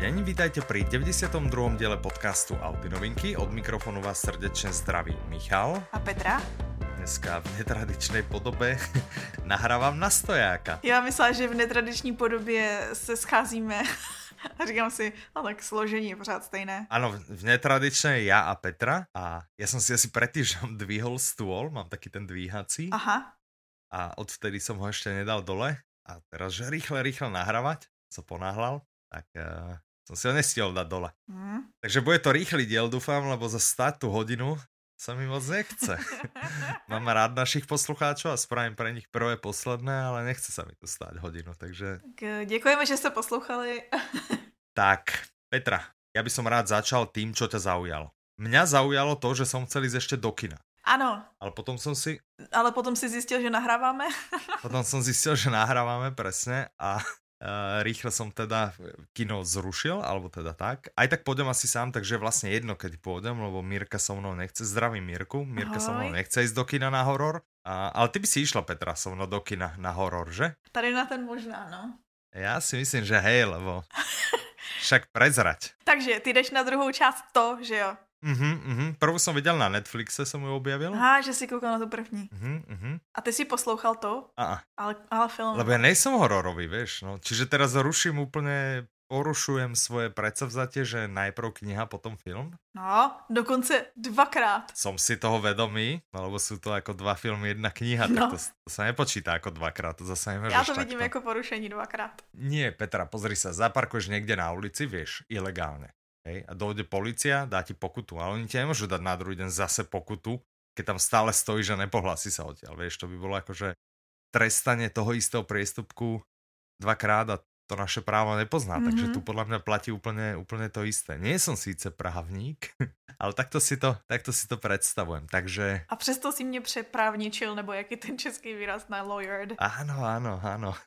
deň, vítajte pri 92. diele podcastu Audi novinky. Od mikrofonu vás srdečne zdraví Michal. A Petra. Dneska v netradičnej podobe nahrávam na stojáka. Já myslela, že v netradiční podobě se scházíme a říkám si, no tak složení je pořád stejné. Ano, v netradičnej ja a Petra a ja som si asi pred týždňom dvihol stôl, mám taký ten dvíhací Aha, a odvtedy som ho ešte nedal dole a teraz, že rýchle, rýchle nahrávať, sa ponáhľal, tak uh, som si ho nestihol dať dole. hm. Takže bude to rýchly diel, dúfam, lebo za stať tú hodinu sa mi moc nechce. Mám rád našich poslucháčov a spravím pre nich prvé, posledné, ale nechce sa mi tu stáť hodinu, takže... tak eh, děkujeme, že jste poslouchali. Tak, Petra, ja by som rád začal tým, čo ťa zaujalo. Mňa zaujalo to, že som chcel ísť ešte do kina. ano, Ale potom som si, ale potom si zjistil, že nahráváme. potom som zistil, že nahrávame presne a uh, rýchle som teda kino zrušil, alebo teda tak. Aj tak pôjdem asi sám, takže vlastne jedno, kedy pôjdem, lebo Mirka so mnou nechce. Zdravím Mirku. Mirka so mnou Ahoj. nechce ísť do kina na horor. A, ale ty by si išla, Petra, so mnou do kina na horor, že? Tady na ten možná, no. Ja si myslím, že hej, lebo však prezrať. Takže ty jdeš na druhou část to, že jo? Mhm, mhm. Prvú som videl na Netflixe, som ju objavil. Aha, že si koukal na tu první. Mhm, mhm. A ty si poslouchal to, A, ale, ale film. Lebo ja nejsem hororový, vieš. No. Čiže teraz ruším úplne, porušujem svoje predsavzatie, že najprv kniha, potom film. No, dokonce dvakrát. Som si toho vedomý, lebo sú to ako dva filmy, jedna kniha, No. tak to, to sa nepočíta ako dvakrát, to zase nemôžeš Já to vidím takto. jako porušení dvakrát. Nie, Petra, pozri sa, zaparkuješ niekde na ulici, vieš, ilegálne. Hej, a dojde policia, dá ti pokutu, ale oni ti nemôžu dať na druhý deň zase pokutu, keď tam stále stojíš a nepohlasí sa odtiaľ, vieš, to by bolo akože trestanie toho istého priestupku dvakrát a to naše právo nepozná, mm-hmm. takže Mhm. tu podľa mňa platí úplne, úplne to isté. Nie som síce právník, ale takto si to, takto si to predstavujem, takže A přesto si mě přeprávničil, nebo jak je ten český výraz na lawyered. áno, áno, áno.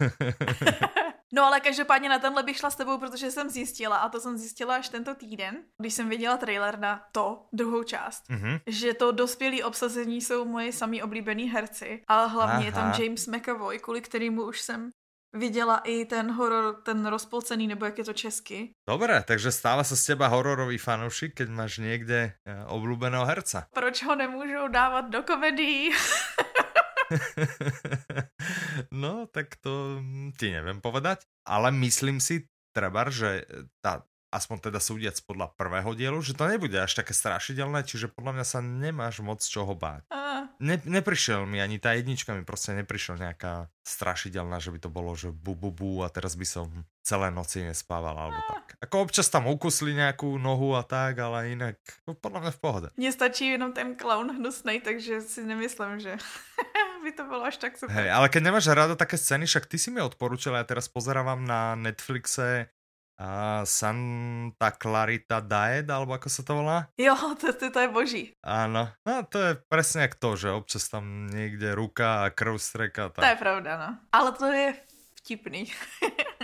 No ale každopádně na tenhle bych šla s tebou, protože jsem zjistila, a to jsem zjistila až tento týden, když jsem viděla trailer na to, druhou část, mhm. že to dospělí obsazení jsou moje samý oblíbený herci, ale hlavně je tam Aha. James McAvoy, kvůli kterému už jsem viděla i ten horor, ten rozpolcený, nebo jak je to česky. Dobre, takže stáva sa z teba hororový fanúšik, keď máš niekde e, obľúbeného herca. Proč ho nemůžou dávat do komedií? no, tak to mm, ti neviem povedať, ale myslím si, trebar, že tá, aspoň teda súdiac podľa prvého dielu, že to nebude až také strašidelné, čiže podľa mňa sa nemáš moc čoho báť. A, Ne, neprišiel mi, ani tá jednička mi proste neprišla nejaká strašidelná, že by to bolo, že bu, bu, bu a teraz by som celé noci nespával alebo tak. Ako občas tam ukusli nejakú nohu a tak, ale inak no, podľa mňa v pohode. Mně stačí jenom ten clown hnusnej, takže si nemyslím, že by to bylo až tak super. Hej, ale keď nemáš rada také scény, však ty si mi odporučil, ja teraz pozerávam na Netflixe a Santa Clarita Diet, alebo ako sa to volá? Jo, to, to, to je boží. Áno, no to je presne jak to, že občas tam niekde ruka a krv streka. To Tak. je pravda, no. Ale to je vtipný.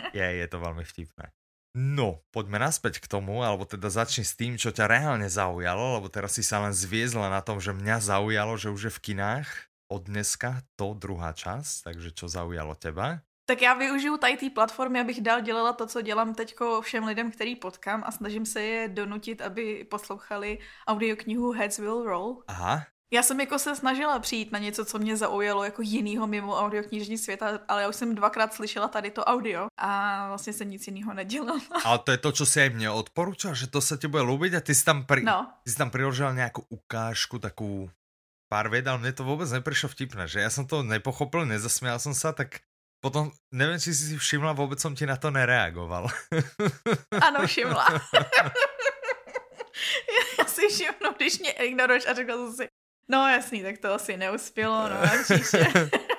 Je, je to veľmi vtipné. No, poďme naspäť k tomu, alebo teda začni s tým, čo ťa reálne zaujalo, lebo teraz si sa len zviezla na tom, že mňa zaujalo, že už je v kinách od dneska to druhá časť, takže čo zaujalo teba? Tak já využiju tady té platformy, abych dál dělala to, co dělám teďko všem lidem, který potkám a snažím se je donutit, aby poslouchali audioknihu Heads Will Roll. Aha, Já jsem jako se snažila přijít na něco, co mě zaujalo jako jinýho mimo audioknižní světa, ale já už jsem dvakrát slyšela tady to audio a vlastně jsem nic jiného nedělala. ale to je to, čo si aj mne odporúčal, že to sa ti bude ľúbiť a ty si tam, pri, No, ty si tam priložila nejakú ukážku, takú pár vied, ale mne to vôbec neprišlo vtipné, že ja som to nepochopil, nezasmial som sa, tak potom, neviem, či si si všimla, vôbec som ti na to nereagoval. ano, všimla. já si všimnu, když mě ignoruješ a řekla jsem si, no jasný, tak to asi neuspělo, no a příště.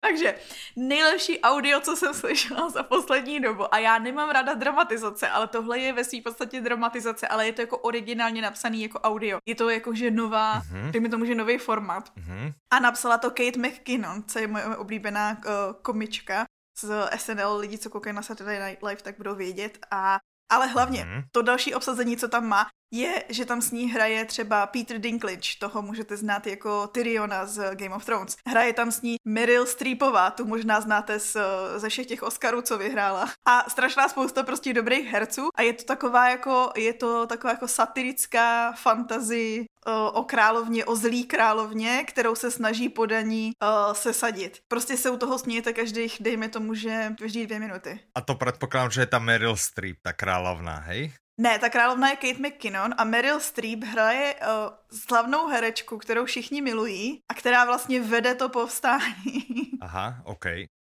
Takže nejlepší audio, co jsem slyšela za poslední dobu, a já nemám ráda dramatizace, ale tohle je ve své podstatě dramatizace, ale je to jako originálně napsaný jako audio. Je to jako, že nová, Mhm. mm-hmm. dejme tomu, že nový formát. Mhm. A napsala to Kate McKinnon, co je moje oblíbená uh, komička z SNL. Lidi, co koukají na Saturday Night Live, tak budou vědět. A, ale hlavně Mhm. to další obsazení, co tam má, je, že tam s ní hraje třeba Peter Dinklage, toho můžete znát jako Tyriona z Game of Thrones. Hraje tam s ní Meryl Streepová, tu možná znáte z, ze všech těch Oscarů, co vyhrála. A strašná spousta prostě dobrých herců a je to taková jako, je to taková jako satirická fantazy o královně, o zlý královně, kterou se snaží podaní uh, sesadit. Prostě se u toho smějete každých, dejme tomu, že každý dvě minuty. A to předpokládám, že je ta Meryl Streep, ta královna, hej? Ne, ta královna je Kate McKinnon a Meryl Streep hraje uh, slavnou herečku, kterou všichni milují a která vlastně vede to povstání. Aha, OK.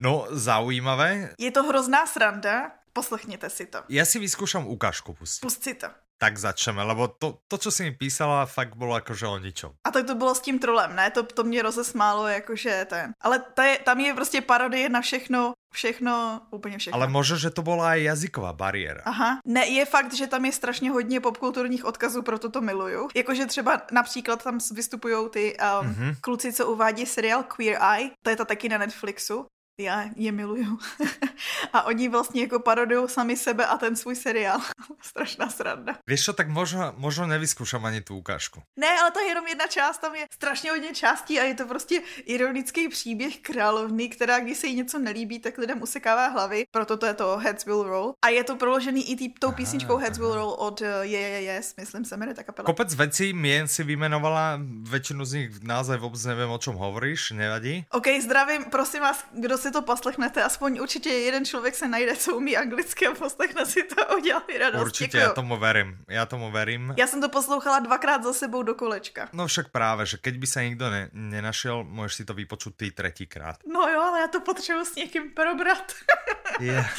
No, zaujímavé. Je to hrozná sranda, poslechněte si to. Já si vyskúšam ukážku pustit. Pust si to tak začneme, lebo to, to, co si mi písala, fakt bylo jakože o ničom. A tak to bylo s tím trolem, ne? To, to mě rozesmálo, jakože ten. Ale ta je, tam je prostě parodie na všechno, všechno, úplně všechno. Ale možná, že to byla i jazyková bariéra. Aha. Ne, je fakt, že tam je strašně hodně popkulturních odkazů, proto to miluju. Jakože třeba například tam vystupují ty um, mm-hmm. kluci, co uvádí seriál Queer Eye, to je to taky na Netflixu já je miluju. a oni vlastně jako parodují sami sebe a ten svůj seriál. Strašná sranda. Víš co, tak možno, možno nevyzkoušám ani tu ukážku. Ne, ale to je jenom jedna část, tam je strašně hodně částí a je to prostě ironický příběh královny, která když se jí něco nelíbí, tak lidem usekává hlavy, proto to je to Heads Will Roll. A je to proložený i tý, tou písničkou aha, Heads aha. Will Roll od uh, Je, je, yes, myslím se jmenuje ta kapela. Kopec věcí mien si vymenovala, většinu z nich název vůbec nevím, o čem hovoríš, nevadí. OK, zdravím, prosím vás, kdo si si to poslechnete, aspoň určitě jeden člověk se najde, co umí anglicky a poslechne si to a udělá mi radost. Určitě, Děkuju. já tomu verím, já tomu verím. Já jsem to poslouchala dvakrát za sebou do kolečka. No však právě, že keď by se nikdo ne, nenašel, můžeš si to vypočuť ty třetíkrát. No jo, ale já to potřebuji s někým probrat. yeah.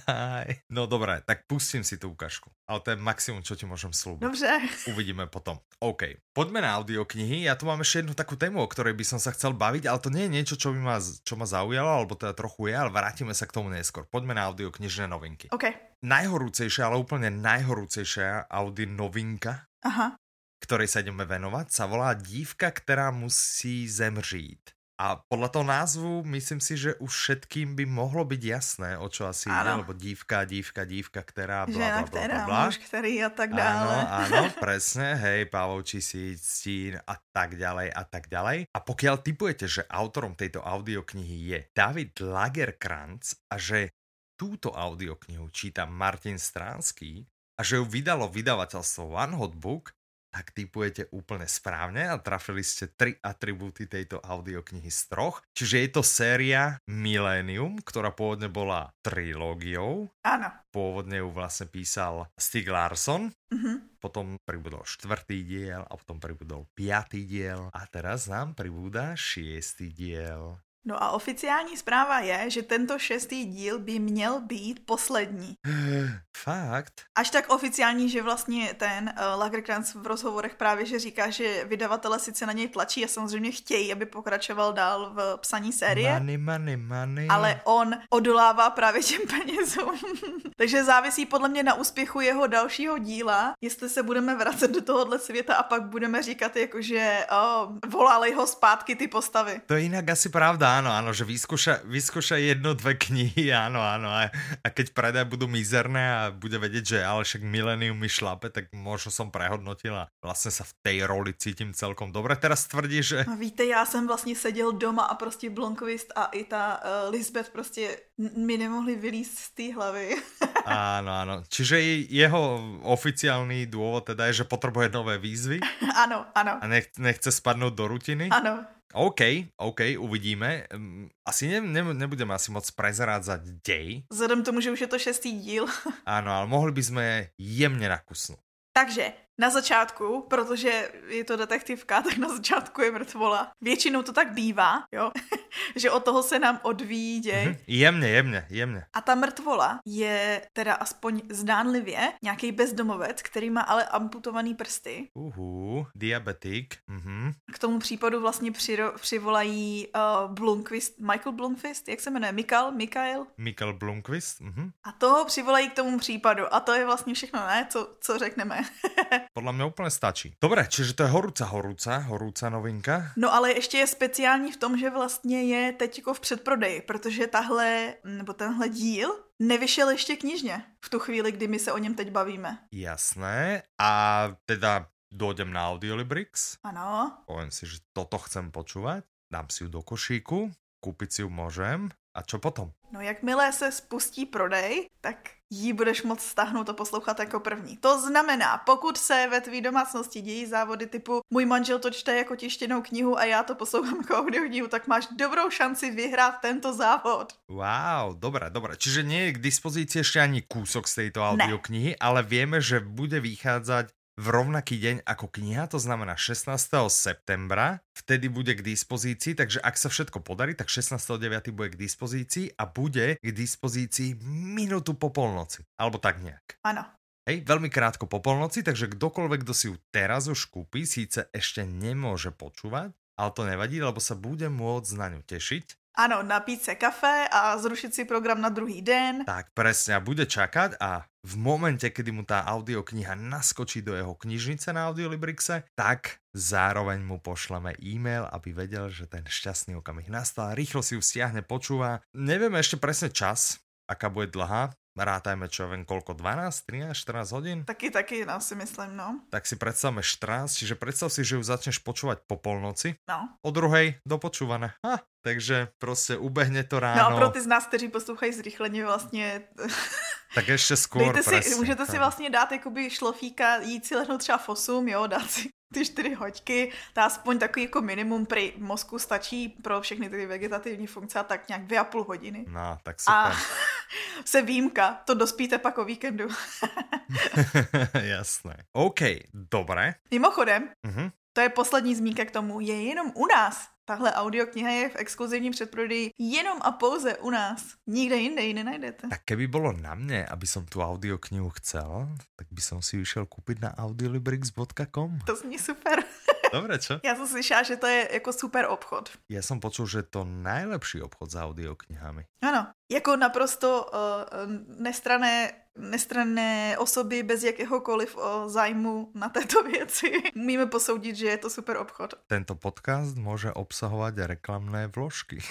no dobré, tak pustím si tu ukážku. Ale to je maximum, čo ti můžem slúbiť. Dobře. Uvidíme potom. OK. Poďme na audioknihy. Já tu mám ještě jednu takú tému, o ktorej by som sa chcel baviť, ale to nie je niečo, čo, by ma, čo ma zaujalo, alebo teda trochu je, ale vrátime sa k tomu neskôr. Poďme na audioknižné novinky. OK. Najhorúcejšia, ale úplne najhorúcejšia Audi novinka, Aha. ktorej sa ideme venovať, sa volá Dívka, která musí zemřít. A podle toho názvu myslím si, že už všetkým by mohlo být jasné, o čo asi ano. jde, lebo dívka, dívka, dívka, která bla, Žena, bla, bla, která, bla, muž, který a tak dále. Ano, ano, presne, hej, síť, stín a tak ďalej a tak ďalej. A pokiaľ typujete, že autorom tejto audioknihy je David Lagerkrantz a že túto audioknihu číta Martin Stránský a že ju vydalo vydavateľstvo One Hot Book, tak typujete úplne správne a trafili ste tri atribúty tejto audioknihy z troch. Čiže je to séria Millennium, ktorá pôvodne bola trilógiou. Áno. Pôvodne ju vlastne písal Stig Larsson. Uh-huh. Potom pribudol štvrtý diel a potom pribudol piatý diel a teraz nám pribúda šiestý diel. No a oficiální zpráva je, že tento šestý díl by měl být poslední. Fakt? Až tak oficiální, že vlastně ten uh, Lagerkrantz v rozhovorech právě že říká, že vydavatele sice na něj tlačí a samozřejmě chtějí, aby pokračoval dál v psaní série. Money, money, money. Ale on odolává právě těm penězům. Takže závisí podle mě na úspěchu jeho dalšího díla, jestli se budeme vracet do tohohle světa a pak budeme říkat jako, že oh, volali ho zpátky ty postavy. To je jinak asi pravda, áno, áno, že vyskúša, vyskúša jednu, dve knihy, áno, áno. A, a keď predaj budú mizerné a bude vedieť, že ale však Millennium mi šlape, tak možno som prehodnotil a vlastně sa v tej roli cítim celkom dobre. Teraz tvrdí, že... A víte, já jsem vlastně seděl doma a prostě Blomqvist a i ta uh, Lisbeth prostě mi nemohli vylíst z té hlavy. áno, áno. Čiže jeho oficiálny dôvod teda je, že potrebuje nové výzvy. Ano, ano. A nech, nechce spadnout do rutiny. Ano. OK, OK, uvidíme. Asi ne, ne, nebudeme asi moc prezarádzať dej. Vzhledem tomu, že už je to šestý díl. Áno, ale mohli by sme jemně nakusnout. Takže na začátku, protože je to detektivka, tak na začátku je mrtvola. Většinou to tak bývá, jo, že od toho se nám odvíjí děj. Mm-hmm. Jemně, jemně, jemně. A ta mrtvola je teda aspoň zdánlivě nějaký bezdomovec, který má ale amputovaný prsty. Uhu, diabetik. Mm-hmm. K tomu případu vlastně přiro, přivolají uh, Blomqvist, Michael Blomqvist, jak se jmenuje? Mikal? Mikael? Mikael Blomqvist. Mm-hmm. A toho přivolají k tomu případu. A to je vlastně všechno, ne? Co, co řekneme. Podle mě úplně stačí. Dobre, čiže to je horúca, horúca, horúca novinka. No ale ještě je speciální v tom, že vlastně je teď jako v předprodeji, protože tahle, nebo tenhle díl nevyšel ještě knižně v tu chvíli, kdy my se o něm teď bavíme. Jasné. A teda dojdem na Audiolibrix. Ano. Poviem si, že toto chcem počúvať. Dám si ju do košíku, kúpiť si ju môžem. A čo potom? No jakmile se spustí prodej, tak ji budeš moc stáhnout a poslouchat jako první. To znamená, pokud se ve tvý domácnosti dějí závody typu můj manžel to čte jako tištěnou knihu a já to poslouchám jako audioknihu, tak máš dobrou šanci vyhrát tento závod. Wow, dobré, dobré. Čiže nie je k dispozícii ešte ani kúsok z tejto audioknihy, ale vieme, že bude vychádzať v rovnaký deň ako kniha, to znamená 16. septembra, vtedy bude k dispozícii, takže ak sa všetko podarí, tak 16.9. bude k dispozícii a bude k dispozícii minútu po polnoci, alebo tak nejak. Áno. Hej, veľmi krátko po polnoci, takže kdokoľvek, kto si ju teraz už kúpi, síce ešte nemôže počúvať, ale to nevadí, lebo sa bude môcť na ňu tešiť ano, napít se kafe a zrušit si program na druhý den. Tak presne, a bude čakať a v momente, kedy mu tá audiokniha naskočí do jeho knižnice na Audiolibrixe, tak zároveň mu pošleme e-mail, aby vedel, že ten šťastný okamih nastal. Rýchlo si ju stiahne, počúva. Nevieme ešte presne čas, aká bude dlhá, rátajme čo viem koľko, 12, 13, 14 hodín? Taky, taky, no si myslím, no. Tak si predstavme 14, čiže predstav si, že ju začneš počúvať po polnoci. No. O druhej dopočúvané. Ha, takže prostě ubehne to ráno. No a pro ty z nás, kteří poslouchají zrychleně vlastně... tak ještě skôr, si, presne, Můžete si vlastně dát jakoby šlofíka, jít si lehnout třeba v 8, jo, dát si ty čtyři hoďky, to aspoň takový jako minimum pri mozku stačí pro všechny ty vegetativní funkce a tak nějak dvě a půl hodiny. No, tak super. A se výjimka, to dospíte pak o víkendu. Jasné. OK, dobré. Mimochodem, uh-huh. to je poslední zmínka k tomu, je jenom u nás. Tahle audiokniha je v exkluzivním předprodeji jenom a pouze u nás. Nikde jinde ji nenajdete. Tak keby bylo na mě, aby som tu audioknihu chcel, tak by som si ji šel koupit na audiolibrix.com. To zní super. Dobre, čo? Já jsem slyšela, že to je jako super obchod. Já jsem počul, že to najlepší obchod s audioknihami. Ano, jako naprosto uh, nestrané, nestrané osoby bez jakéhokoliv uh, zájmu na této věci můžeme posoudit, že je to super obchod. Tento podcast může obsahovat reklamné vložky.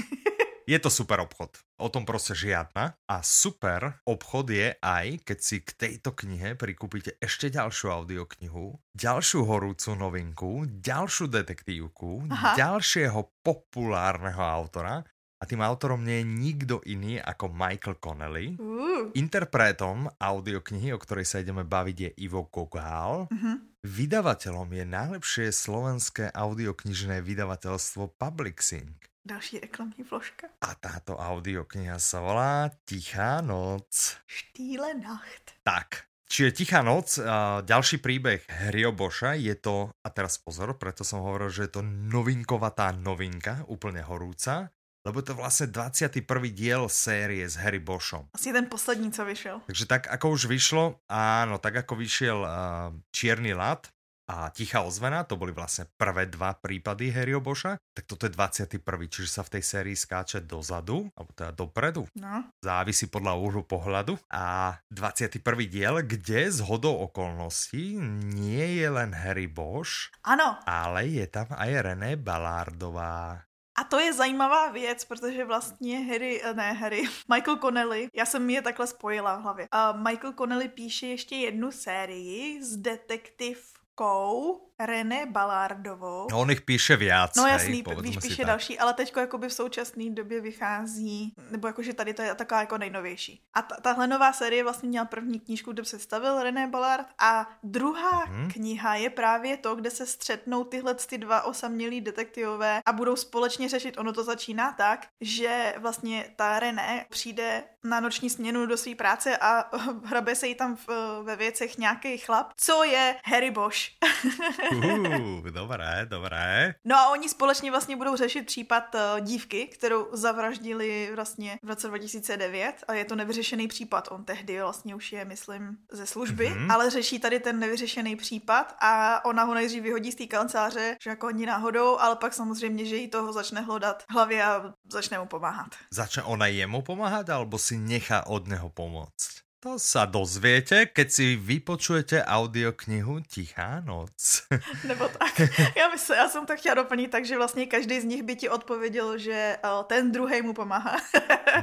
Je to super obchod. O tom prostě žiadna. A super obchod je aj, keď si k tejto knihe prikúpite ešte ďalšiu audioknihu, ďalšiu horúcu novinku, ďalšiu detektívku, Aha. ďalšieho populárneho autora a tým autorom nie je nikto iný ako Michael Connelly. Uh. Interpretom audioknihy, o ktorej sa ideme baviť, je Ivo Kogal. Uh-huh. Vydavateľom je najlepšie slovenské audioknižné vydavateľstvo Publixing. Další reklamní vložka. A táto audiokniha sa volá Tichá noc. Štýle nacht. Tak, Čiže Tichá noc, a ďalší príbeh Harryho Boša, je to, a teraz pozor, preto som hovoril, že je to novinkovatá novinka, úplne horúca, lebo je to vlastne 21. diel série s Harry Bošom. Asi ten poslední, co vyšel. Takže tak, ako už vyšlo, áno, tak ako vyšiel uh, Čierny lat, a Tichá ozvena, to boli vlastne prvé dva prípady Harryho Boša, tak toto je 21. Čiže sa v tej sérii skáče dozadu, alebo teda dopredu. No. Závisí podľa úhlu pohľadu. A 21. diel, kde z hodou okolností nie je len Harry Bosch, ano. ale je tam aj René Balardová. A to je zajímavá věc, protože vlastně Harry, eh, ne Harry, Michael Connelly, já jsem je takhle spojila v hlavě. Uh, Michael Connelly píše ještě jednu sérii z detektiv Kou René Balardovou. No, on jich píše viac. No jasný, víš, píše další, ale teďko jakoby v současné době vychází, nebo jakože tady to je taková jako nejnovější. A ta, tahle nová série vlastně měla první knížku, kde představil René Ballard a druhá hmm. kniha je právě to, kde se střetnou tyhle ty dva osamělí detektivové a budou společně řešit. Ono to začíná tak, že vlastně ta René přijde na noční směnu do své práce a hrabe se jí tam v, ve věcech nějaký chlap, co je Harry Bosch. uh, dobré, dobré. No a oni společně vlastně budou řešit případ uh, dívky, kterou zavraždili vlastně v roce 2009 a je to nevyřešený případ. On tehdy vlastně už je, myslím, ze služby, mm-hmm. ale řeší tady ten nevyřešený případ a ona ho nejdřív vyhodí z té kanceláře, že jako oni náhodou, ale pak samozřejmě, že jí toho začne hlodat hlavě a začne mu pomáhat. Začne ona jemu pomáhat, alebo si nechá od něho pomoct? To sa dozviete, keď si vypočujete audioknihu Tichá noc. Nebo tak. Já, mysl, já jsem to chtěla doplnit tak, že vlastně každý z nich by ti odpověděl, že uh, ten druhý mu pomáhá.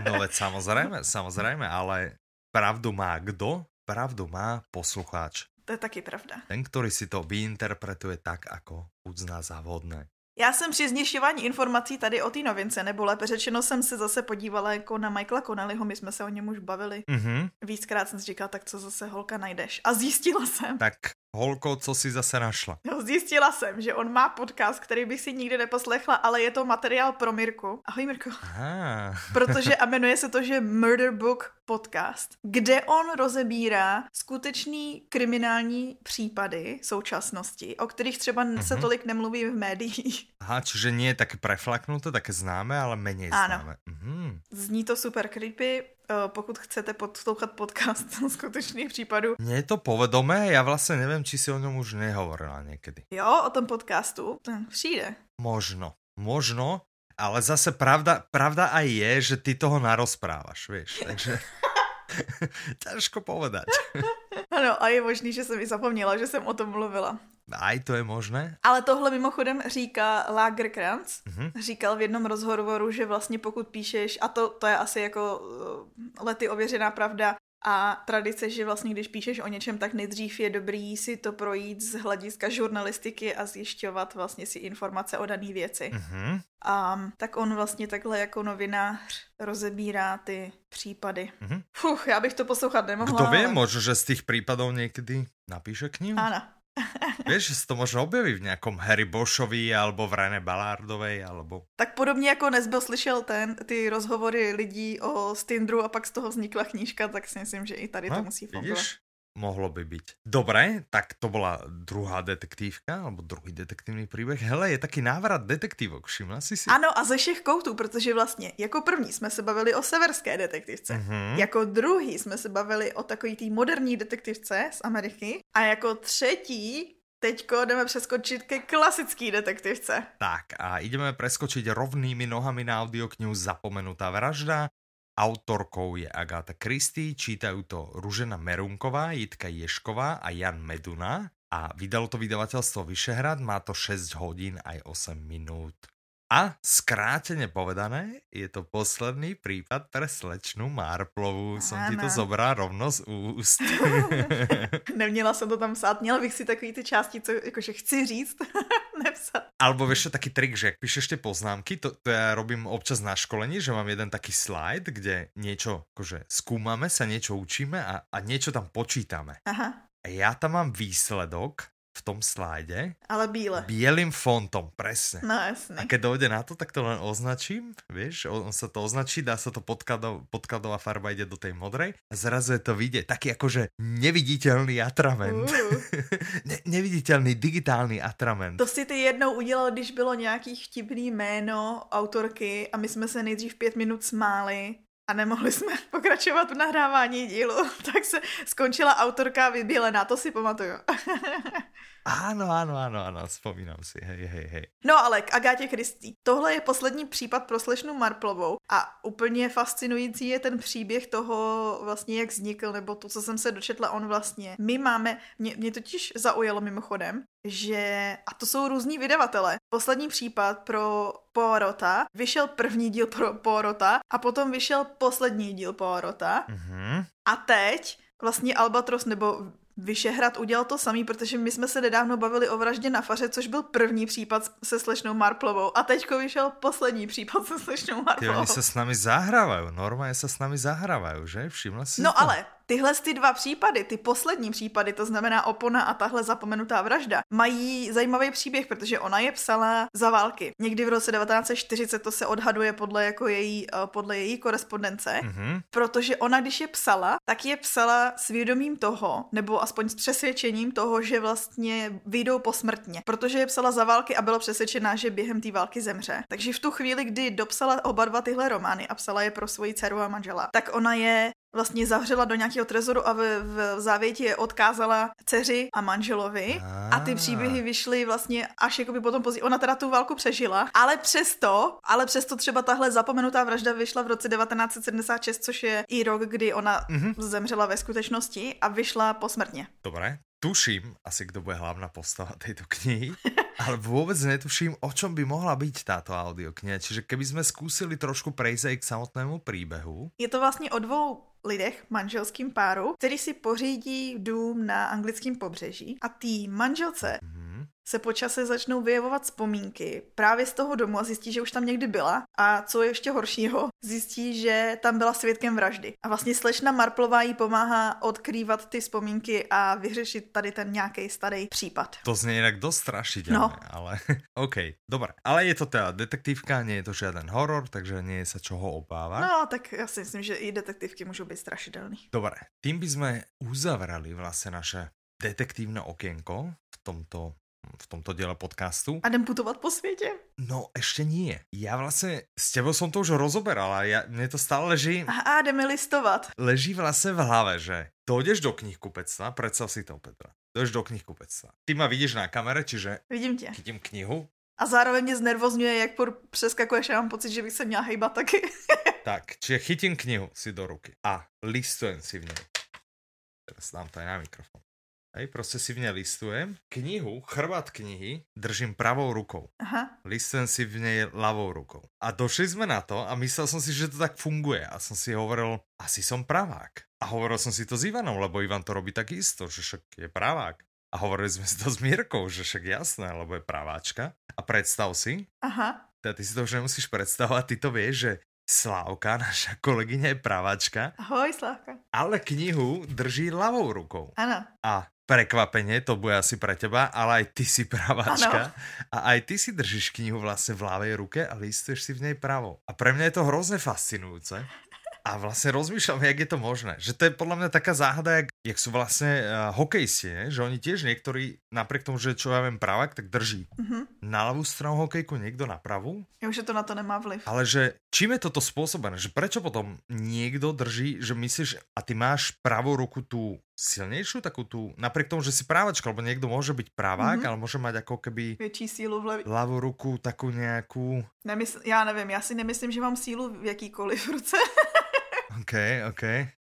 no veď samozrejme, samozrejme, ale pravdu má kdo? Pravdu má poslucháč. To je taky pravda. Ten, který si to vyinterpretuje tak, ako uzná za vhodné. Já jsem při znišťování informací tady o té novince, nebo lépe řečeno jsem se zase podívala jako na Michaela Connellyho, my jsme se o něm už bavili. Mm-hmm. Víckrát jsem si říkala, tak co zase holka najdeš. A zjistila jsem. Tak holko, co si zase našla? No, zjistila jsem, že on má podcast, který bych si nikdy neposlechla, ale je to materiál pro Mirku. Ahoj Mirko. Aha. Protože a jmenuje se to, že Murder Book podcast, kde on rozebírá skutečný kriminální případy současnosti, o kterých třeba mm-hmm. se mhm. tolik nemluví v médiích. Aha, čiže nie je také preflaknuté, také známe, ale méně známe. Mm-hmm. Zní to super creepy, pokud chcete poslouchat podcast skutečných případů. Mně je to povedomé, já vlastně nevím, či si o něm už nehovorila někdy. Jo, o tom podcastu, ten přijde. Možno, možno, ale zase pravda, pravda aj je, že ty toho narozprávaš, víš, takže ťažko povedať. ano, a je možný, že jsem i zapomněla, že jsem o tom mluvila. Aj to je možné. Ale tohle mimochodem říká Lagerkrantz. Mm-hmm. Říkal v jednom rozhovoru, že vlastně pokud píšeš, a to, to je asi jako uh, lety ověřená pravda, a tradice, že vlastně když píšeš o něčem, tak nejdřív je dobrý si to projít z hlediska žurnalistiky a zjišťovat vlastně si informace o dané věci. Mm-hmm. A tak on vlastně takhle jako novinář rozebírá ty případy. Mm-hmm. Fuch, já bych to poslouchat nemohla. Kdo ví, ale... možná, že z těch případů někdy napíše knihu? Ano. Vieš, že se to možno objeví v nějakom Harry Boshovi alebo v René Ballardovej, alebo... Tak podobně jako Nesbel slyšel ten, ty rozhovory lidí o Stindru a pak z toho vznikla knížka, tak si myslím, že i tady to no, musí fungovat. Vidíš? Mohlo by byť. Dobre, tak to bola druhá detektívka, alebo druhý detektivní příběh. Hele, je taky návrat detektivok, všimla si si? Ano, a ze všech koutů, protože vlastně jako první jsme se bavili o severské detektivce, mm-hmm. jako druhý jsme se bavili o takový té moderní detektivce z Ameriky a jako třetí Teďko jdeme přeskočit ke klasický detektivce. Tak a ideme preskočiť rovnými nohami na audioknihu Zapomenutá vražda. Autorkou je Agáta Christie, čítajú to Ružena Merunková, Jitka Ješková a Jan Meduna a vydalo to vydavateľstvo Vyšehrad, má to 6 hodín aj 8 minút. A skráteně povedané, je to posledný případ pre slečnu Marplovu. Som ti to zobral rovno z úst. Neměla jsem to tam psát, měla bych si takový ty části, co jakože chci říct, nepsat. Albo vieš taký trik, že jak píšeš ty poznámky, to, to ja robím občas na školení, že mám jeden taký slide, kde niečo akože skúmame, sa niečo učíme a, a niečo tam počítame. Aha. A ja tam mám výsledok v tom slajde. Ale bíle. Bielým fontom, presne. No jasne. A keď dojde na to, tak to len označím, vieš, on sa to označí, dá sa to podkladov, podkladová farba ide do tej modrej a zrazu je to vidieť taký akože neviditeľný atrament. Uh. ne, neviditeľný digitální atrament. To si ty jednou udělal, když bylo nějaký vtipný jméno autorky a my jsme se nejdřív pět minut smáli a nemohli jsme pokračovat v nahrávání dílu, tak se skončila autorka vybílená, to si pamatuju. Ano, ano, ano, ano, vzpomínám si, hej, hej, hej. No ale k Agátě Kristý. Tohle je poslední případ pro slešnu Marplovou a úplně fascinující je ten příběh toho vlastně, jak vznikl, nebo to, co jsem se dočetla on vlastně. My máme, mě, mě totiž zaujalo mimochodem, že, a to jsou různí vydavatele, poslední případ pro Poirota, vyšel první díl pro Poirota a potom vyšel poslední díl Poirota. Mm-hmm. A teď vlastně Albatros nebo Vyšehrad udělal to samý, protože my jsme se nedávno bavili o vraždě na faře, což byl první případ se slečnou Marplovou a teďko vyšel poslední případ se slečnou Marplovou. Ty, oni se s námi zahrávají, normálně se s námi zahrávají, že? Všimla si No to? ale tyhle ty dva případy, ty poslední případy, to znamená Opona a tahle zapomenutá vražda, mají zajímavý příběh, protože ona je psala za války. Někdy v roce 1940 to se odhaduje podle jako její, eh, podle její korespondence, mm-hmm. protože ona, když je psala, tak je psala s vědomím toho, nebo aspoň s přesvědčením toho, že vlastně vyjdou posmrtně, protože je psala za války a byla přesvědčená, že během té války zemře. Takže v tu chvíli, kdy dopsala oba dva tyhle romány a psala je pro svoji dceru a manžela, tak ona je vlastně zavřela do nějakého trezoru a v, v závěti je odkázala dceři a manželovi. A ty příběhy vyšly vlastně až jakoby potom později. Ona teda tu válku přežila, ale přesto, ale přesto třeba tahle zapomenutá vražda vyšla v roce 1976, což je i rok, kdy ona mm-hmm. zemřela ve skutečnosti a vyšla posmrtně. Dobré. Tuším asi, kdo bude hlavná postava této knihy, ale vůbec netuším, o čom by mohla být táto audiokniha. Čiže keby jsme zkusili trošku prejsť aj k samotnému príbehu. Je to vlastně o dvou lidech, manželským páru, který si pořídí dům na anglickém pobřeží. A tý manželce mm-hmm se po čase začnou vyjevovat vzpomínky právě z toho domu a zjistí, že už tam někdy byla. A co je ještě horšího, zjistí, že tam byla svědkem vraždy. A vlastně slečna Marplová jí pomáhá odkrývat ty vzpomínky a vyřešit tady ten nějaký starý případ. To zní jinak dost strašidelné, no. ale OK, dobré. Ale je to teda detektivka, nie je to žádný horor, takže nie je se čoho obávat. No, tak já si myslím, že i detektivky můžou být strašidelné. Dobré, tím bychom uzavrali vlastně naše detektívne okienko v tomto v tomto diele podcastu. A jdem putovat po světě? No, ještě nie. Já vlastně s tebou jsem to už rozoberal a ja, mne to stále leží... A, a jdeme listovat. Leží vlastně v hlave, že dojdeš do knihkupectva, predstav si to, Petra. Dojdeš do knihkupectva. Ty ma vidíš na kamere, čiže... Vidím tě. Chytím knihu. A zároveň mě znervozňuje, jak přeskakuješ, já mám pocit, že bych se měla hejbat taky. tak, čiže chytím knihu si do ruky a listujem si v něj. Teraz dám to aj na mikrofon. Hej, prostě si v něj listujem. Knihu, chrbát knihy držím pravou rukou. Aha. Listujem si v něj ľavou rukou. A došli jsme na to a myslel jsem si, že to tak funguje. A jsem si hovoril, asi som pravák. A hovoril jsem si to s Ivanom, lebo Ivan to robí tak isto, že však je pravák. A hovorili jsme si to s Mírkou, že však jasné, lebo je praváčka. A představ si, Aha. teda ty si to už nemusíš představovat, ty to víš, že Slávka, naša kolegyně je pravačka. Ahoj, Slávka. Ale knihu drží ľavou rukou. Ano. A prekvapenie, to bude asi pre teba, ale aj ty si pravačka ano. a aj ty si držíš knihu vlastně v ľavej ruke a listuješ si v něj pravou. A pre mňa je to hrozně fascinujúce. A vlastně rozmýšľam, jak je to možné. Že to je podľa mňa taká záhada, jak, jak sú vlastne uh, hokejisti, ne? že oni tiež niektorí, napriek tomu, že čo ja viem pravak, tak drží. Mm-hmm. Na ľavú stranu hokejku, niekto na pravú. Jo, že to na to nemá vliv. Ale že čím je toto spôsobené? Že prečo potom niekto drží, že myslíš, a ty máš pravou ruku tu silnější, takovou tu, napriek tomu, že si právačka, alebo někdo může být pravák, mm-hmm. ale může mít jako keby větší sílu v levi. ľavou ruku, takovou nějakou... Nemysl, já nevím, já si nemyslím, že mám sílu v jakýkoliv ruce. OK, OK.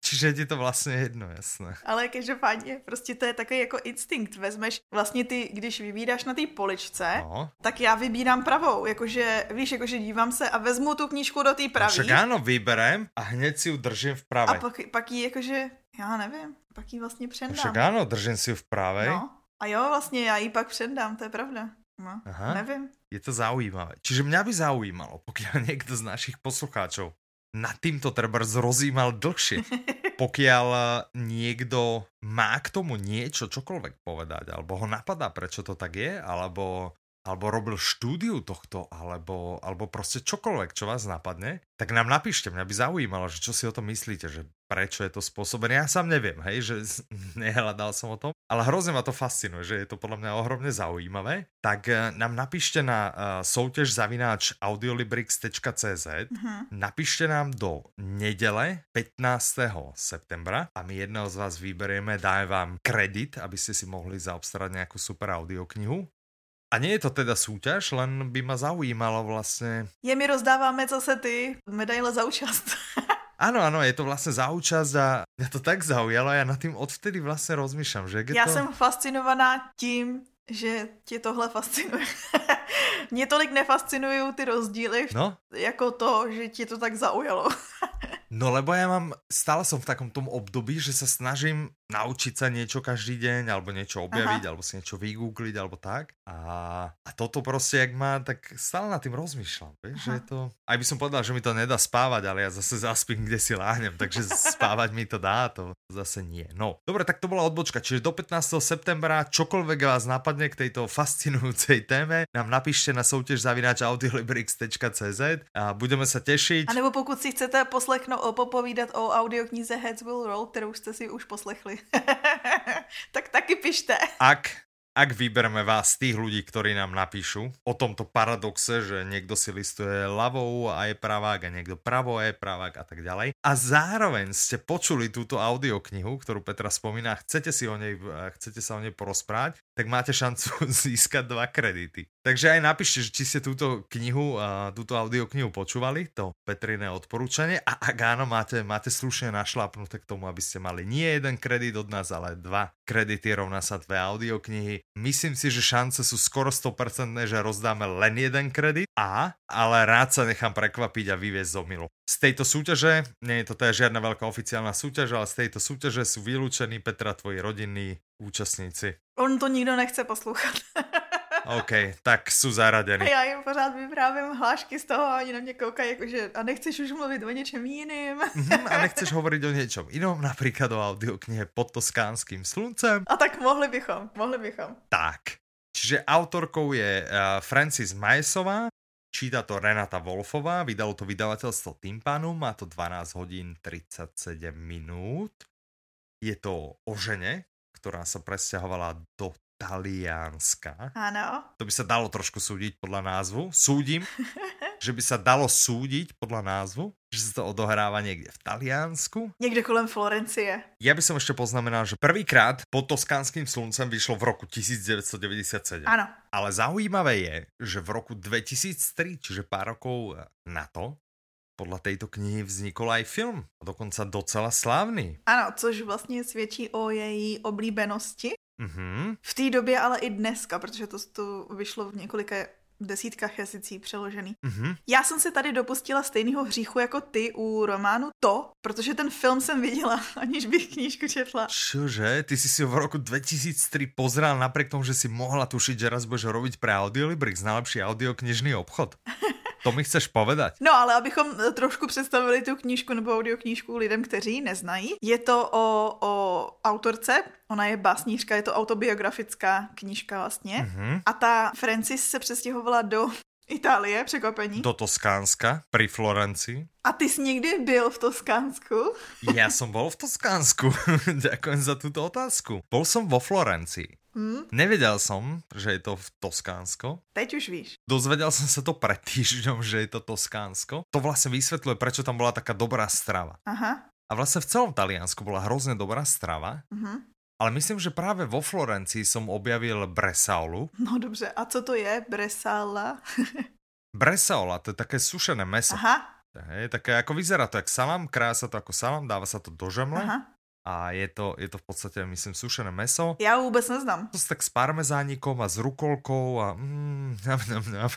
Čiže ti to vlastně jedno, jasné. Ale každopádně, prostě to je takový jako instinkt. Vezmeš vlastně ty, když vybíráš na té poličce, no. tak já vybírám pravou, jakože, víš, jakože dívám se a vezmu tu knížku do té pravé. Však ano, vyberem a hned si ji držím v pravé. A pak, pak ji jakože, já nevím, pak ji vlastně předám. Však ano, držím si ji v pravé. No. A jo, vlastně já ji pak předám, to je pravda. No, Aha. nevím. Je to zaujímavé. Čiže mě by zaujímalo, pokud někdo z našich poslucháčov nad týmto treba rozímal dlhšie. Pokiaľ niekto má k tomu niečo, čokoľvek povedať, alebo ho napadá, prečo to tak je, alebo alebo robil štúdiu tohto, alebo, alebo prostě čokoľvek, čo vás napadne, tak nám napíšte, mňa by zaujímalo, že čo si o tom myslíte, že prečo je to spôsobené. Ja sám neviem, hej, že nehľadal som o tom, ale hrozně ma to fascinuje, že je to podľa mňa ohromne zaujímavé. Tak eh, nám napíšte na uh, soutěž zavináč audiolibrix.cz, uh-huh. napíšte nám do nedele 15. septembra a my jedného z vás vyberieme, dáme vám kredit, aby ste si mohli zaobstarať nejakú super audioknihu a nie je to teda súťaž, len by ma zaujímalo vlastně... Je mi rozdáváme, co se ty, medaile za účast. Ano, ano, je to vlastně za účast a mě to tak zaujalo a já nad tím odvtedy vlastně rozmýšlám, že... Já to... jsem fascinovaná tím, že tě tohle fascinuje. Mě tolik nefascinují ty rozdíly, no? jako to, že tě to tak zaujalo. no lebo já mám, stále jsem v takom tom období, že se snažím naučiť sa niečo každý deň, alebo niečo objaviť, Aha. alebo si niečo vygoogliť, alebo tak. A, a toto prostě, jak má, tak stále nad tým rozmýšľam, vieš, že je to... Aj by som povedal, že mi to nedá spávať, ale ja zase zaspím, kde si láhnem, takže spávať mi to dá, to zase nie. No, dobre, tak to bola odbočka, čiže do 15. septembra čokoľvek vás napadne k tejto fascinujúcej téme, nám napíšte na soutěž zavináč audiolibrix.cz a budeme sa tešiť. A nebo pokud si chcete poslechnout, popovídat o audioknize Heads Will Roll, kterou jste si už poslechli, tak taky pište. Ak ak vybereme vás z tých ľudí, ktorí nám napíšu o tomto paradoxe, že niekto si listuje ľavou a je pravák a niekto pravou a je pravák a tak ďalej. A zároveň ste počuli túto audioknihu, ktorú Petra spomína, chcete, si o nej, chcete sa o nej porozprávať, tak máte šancu získať dva kredity. Takže aj napíšte, či ste túto knihu, túto audioknihu počúvali, to Petriné odporúčanie a ak áno, máte, máte slušne našlapnuté k tomu, aby ste mali nie jeden kredit od nás, ale dva kredity rovná sa dve audioknihy. Myslím si, že šance sú skoro 100% že rozdáme len jeden kredit a, ale rád sa nechám prekvapiť a vyviezť z omilu. Z tejto súťaže, nie je to teda žiadna veľká oficiálna súťaž, ale z tejto súťaže sú vylúčení Petra tvoji rodinní účastníci. On to nikdo nechce poslouchat. OK, tak jsou zaradení. Já jim pořád vyprávím hlášky z toho a oni na mě koukají, jakože a nechceš už mluvit o něčem jiným. Mm, a nechceš hovoriť o něčem jinom, například o audioknihe Pod toskánským sluncem. A tak mohli bychom, mohli bychom. Tak, čiže autorkou je uh, Francis Majesová, číta to Renata Wolfová, vydalo to vydavateľstvo Timpanu, má to 12 hodín 37 minút. Je to o žene, ktorá sa presťahovala do Talianska. Ano. To by sa dalo trošku súdiť podľa názvu. Súdim, že by sa dalo súdiť podľa názvu, že sa to odohráva niekde v Taliansku. Niekde kolem Florencie. Ja by som ešte poznamenal, že prvýkrát pod Toskánským sluncem vyšlo v roku 1997. Áno. Ale zaujímavé je, že v roku 2003, čiže pár rokov na to, podle této knihy vznikl aj film, dokonce docela slávný. Ano, což vlastně svědčí o její oblíbenosti Mm-hmm. V té době, ale i dneska, protože to, to vyšlo v několika desítkách jazycí přeložený. Mm-hmm. Já jsem se tady dopustila stejného hříchu jako ty u románu To, protože ten film jsem viděla, aniž bych knížku četla. Čože? Ty si si v roku 2003 pozrel napriek tomu, že si mohla tušiť, že raz budeš robiť pre Audiolibrix, najlepší audioknižný obchod. To mi chceš povedať? No ale abychom eh, trošku představili tu knížku nebo audioknížku lidem, kteří ji neznají. Je to o, o autorce, ona je básnířka, je to autobiografická knížka vlastně. Mm-hmm. A ta Francis se přestěhovala do Itálie, překvapení. Do Toskánska, pri Florenci. A ty jsi někdy byl v Toskánsku? Já jsem byl v Toskánsku. Ďakujem za tuto otázku. Bol som vo Florencii. Hmm? Nevedel som, že je to v Toskánsko. Teď už víš. Dozvedel som sa to pred týždňom, že je to Toskánsko. To vlastne vysvetľuje, prečo tam bola taká dobrá strava. Aha. A vlastne v celom Taliansku bola hrozne dobrá strava. Uh-huh. Ale myslím, že práve vo Florencii som objavil bresaulu. No dobře, a co to je bresala? bresaola, to je také sušené meso. Aha. Hej, také ako vyzerá to jak salám, krása to ako salám, dáva sa to do žemle. Aha a je to, je to v podstate, myslím, sušené meso. Já vůbec neznám. To tak s parmezánikom a s rukolkou a mm, nam, nam, nam.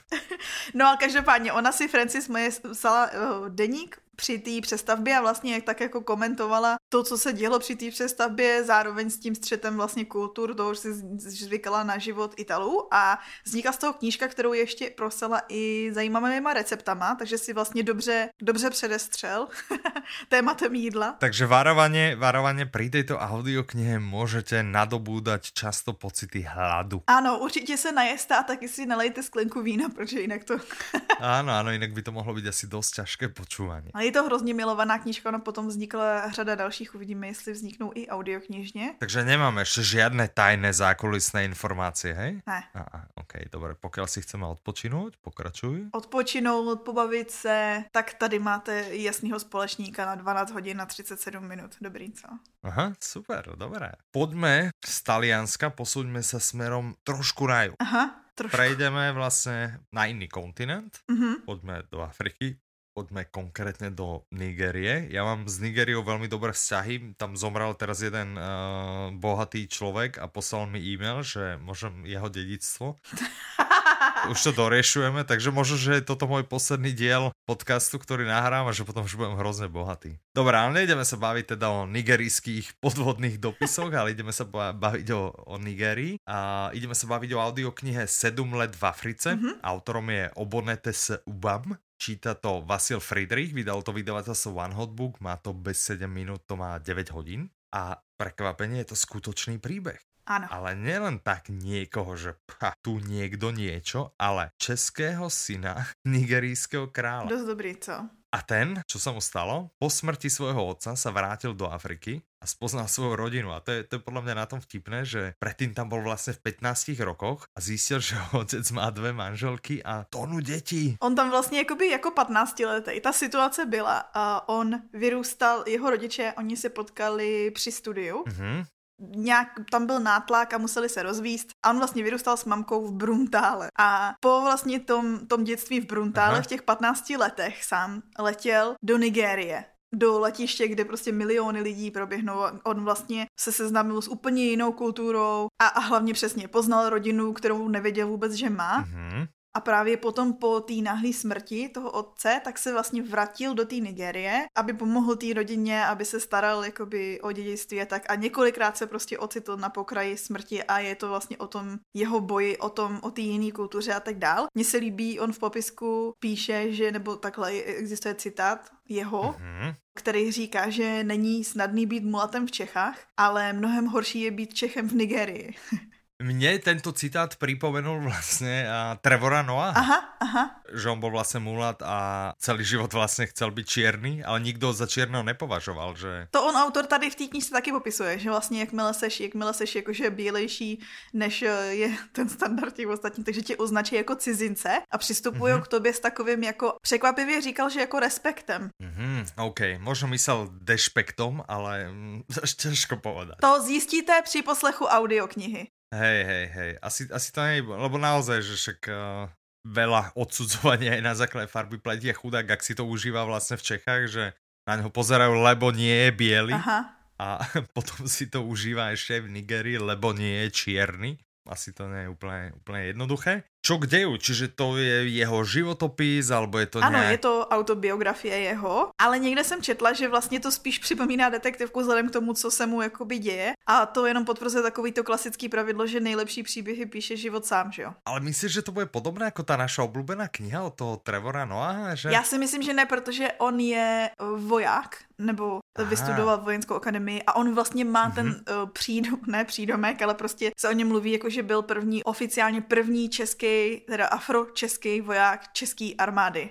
No ale každopádně, ona si Francis moje psala uh, deník při té přestavbě a vlastně jak tak jako komentovala to, co se dělo při té přestavbě, zároveň s tím střetem vlastně kultur, toho, že si zvykala na život Italů a vznikla z toho knížka, kterou ještě prosela i zajímavýma receptama, takže si vlastně dobře, dobře předestřel tématem jídla. Takže varovanie, varovanie pri tejto audioknihe môžete nadobúdať často pocity hladu. Ano, určitě se najeste a taky si nalejte sklenku vína, protože jinak to... Áno, áno, inak by to mohlo byť asi dosť ťažké počúvanie. A je to hrozně milovaná knížka, no potom vznikla řada dalších, uvidíme, jestli vzniknou i audioknižně. Takže nemáme ještě žiadne tajné zákulisné informácie, hej? Ne. A, a, ok, dobre, pokiaľ si chceme odpočinout, pokračuj. Odpočinout, pobavit se, tak tady máte jasného společníka na 12 hodin na 37 minut. Dobrý, co? Aha, super, dobré. Poďme z Talianska, posuňme sa smerom trošku raju. Aha, trošku. Prejdeme vlastne na iný kontinent. Uh-huh. Poďme do Afriky poďme konkrétne do Nigérie. Ja mám s Nigériou veľmi dobré vzťahy. Tam zomrel teraz jeden uh, bohatý človek a poslal mi e-mail, že môžem jeho dedictvo. už to doriešujeme, takže možno, že je toto môj posledný diel podcastu, ktorý nahrám a že potom už budem hrozne bohatý. Dobre, ale nejdeme sa baviť teda o nigerijských podvodných dopisoch, ale ideme sa baviť o, o Nigerii a ideme sa baviť o audioknihe 7 let v Africe. Mm-hmm. Autorom je Obonete s Ubam Číta to Vasil Friedrich, vydal to vydavateľstvo One Hot Book, má to bez 7 minút, to má 9 hodín a prekvapenie je to skutočný príbeh. Ano. Ale nielen tak niekoho, že pcha, tu niekto niečo, ale českého syna nigerijského kráľa. Dost dobrý, co? A ten, čo sa mu stalo, po smrti svojho otca sa vrátil do Afriky a spoznal svoju rodinu. A to je, to je podľa mňa na tom vtipné, že predtým tam bol vlastne v 15 rokoch a zistil, že otec má dve manželky a tonu dětí. On tam vlastně jakoby jako 15 letý. Ta situace byla, a on vyrůstal, jeho rodiče, oni se potkali při studiu. Mm-hmm nějak tam byl nátlak a museli se rozvíst a on vlastně vyrůstal s mamkou v Bruntále. A po vlastně tom, tom dětství v Bruntále Aha. v těch 15 letech sám letěl do Nigérie do letiště, kde prostě miliony lidí proběhnou. On vlastně se seznámil s úplně jinou kulturou a, a hlavně přesně poznal rodinu, kterou nevěděl vůbec, že má. Mm-hmm. A právě potom po té náhlé smrti toho otce, tak se vlastně vrátil do té Nigérie, aby pomohl té rodině, aby se staral jakoby o dědictví a tak. A několikrát se prostě ocitl na pokraji smrti a je to vlastně o tom jeho boji, o tom, o té jiné kultuře a tak dál. Mně se líbí, on v popisku píše, že, nebo takhle existuje citát jeho, mm-hmm. který říká, že není snadný být mulatem v Čechách, ale mnohem horší je být Čechem v Nigerii. Mne tento citát pripomenul vlastne uh, Trevora Noah. Aha, aha. Že on bol vlastne mulat a celý život vlastne chcel byť čierny, ale nikdo za čierneho nepovažoval, že... To on autor tady v té knižce taky popisuje, že vlastně jakmile seš, jakmile seš jakože bílejší, než eh, je ten standard těch ostatních, takže tě označí jako cizince a přistupují mm-hmm. k tobě s takovým jako, překvapivě říkal, že jako respektem. Mm-hmm, OK, možno myslel dešpektom, ale mm, těžko povedať. To zjistíte při poslechu audioknihy. Hej, hej, hej. Asi, asi to nie, lebo naozaj, že však uh, veľa odsudzovania aj na základe farby pleti a chudák, ak si to užíva vlastne v Čechách, že na neho pozerajú, lebo nie je biely. Aha. A potom si to užíva ešte aj v Nigerii, lebo nie je čierny. Asi to nie je úplne, úplne jednoduché. Čo k deju? Čiže to je jeho životopis, alebo je to Ano, nějak... je to autobiografie jeho, ale někde jsem četla, že vlastně to spíš připomíná detektivku vzhledem k tomu, co se mu jakoby děje a to jenom potvrzuje takový to klasický pravidlo, že nejlepší příběhy píše život sám, že jo? Ale myslíš, že to bude podobné jako ta naša oblíbená kniha od toho Trevora Noaha, že? Já si myslím, že ne, protože on je voják, nebo Aha. vystudoval vojenskou akademii a on vlastně má mm-hmm. ten uh, přídom, ne přídomek, ale prostě se o něm mluví jako, že byl první, oficiálně první český teda afročeský voják české armády.